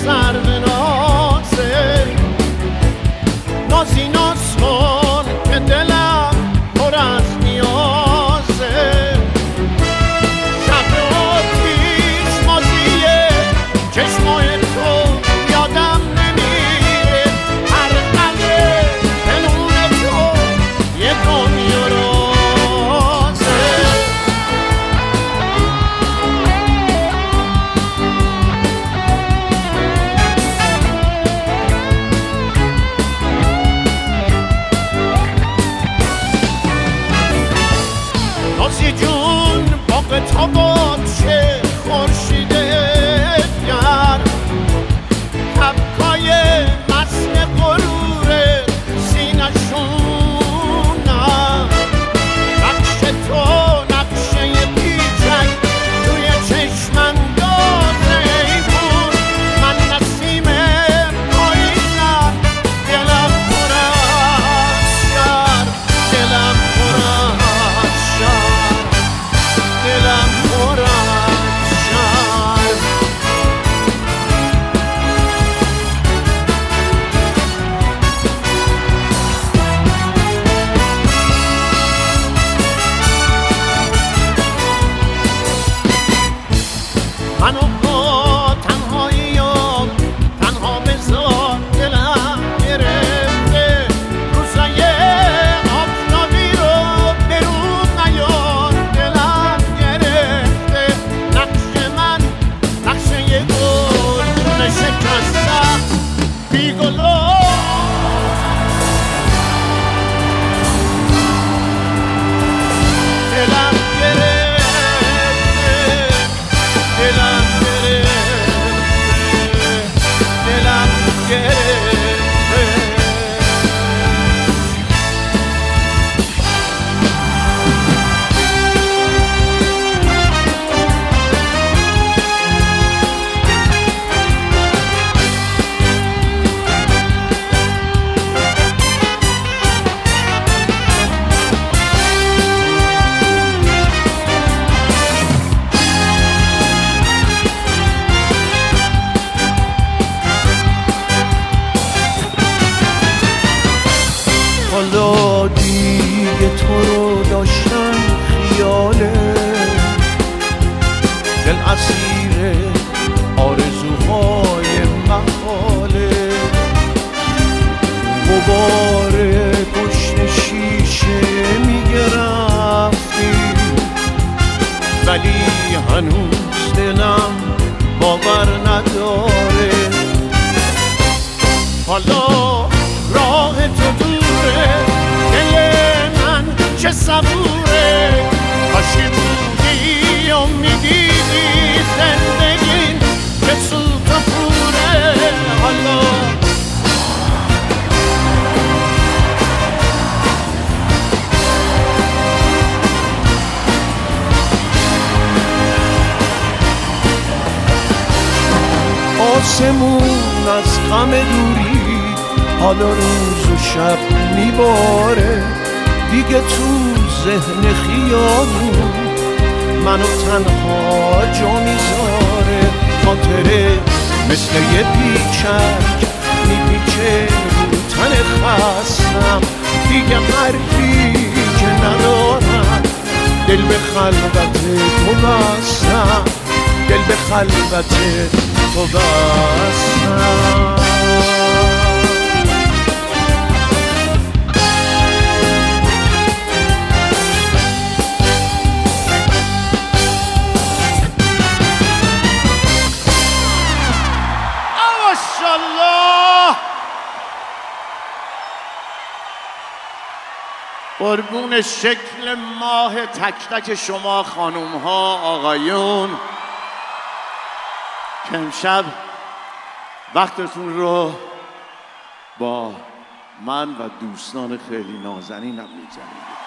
side of it. victor. تو رو داشتن خیاله. دل اسیر آرزوهای محاله غبار پشت شیشه چه صبوره. کاشی بودی و می‌دیدی زندگی؟ که سوت و پوره. حالا آسمون از غم دوری حالا روز و شب میباره. دیگه تو ذهن خیالون منو تنها جا می‌ذاره. خاطره مثل یه پیچک میپیچه رو تن خستم. دیگه حرفی که ندارم دل به خلوت تو بستم. دل به خلوت تو بستم. قربون شکل ماه تک تک شما خانوم ها آقایون. که امشب وقتتون رو با من و دوستان خیلی نازنینم میگذرونید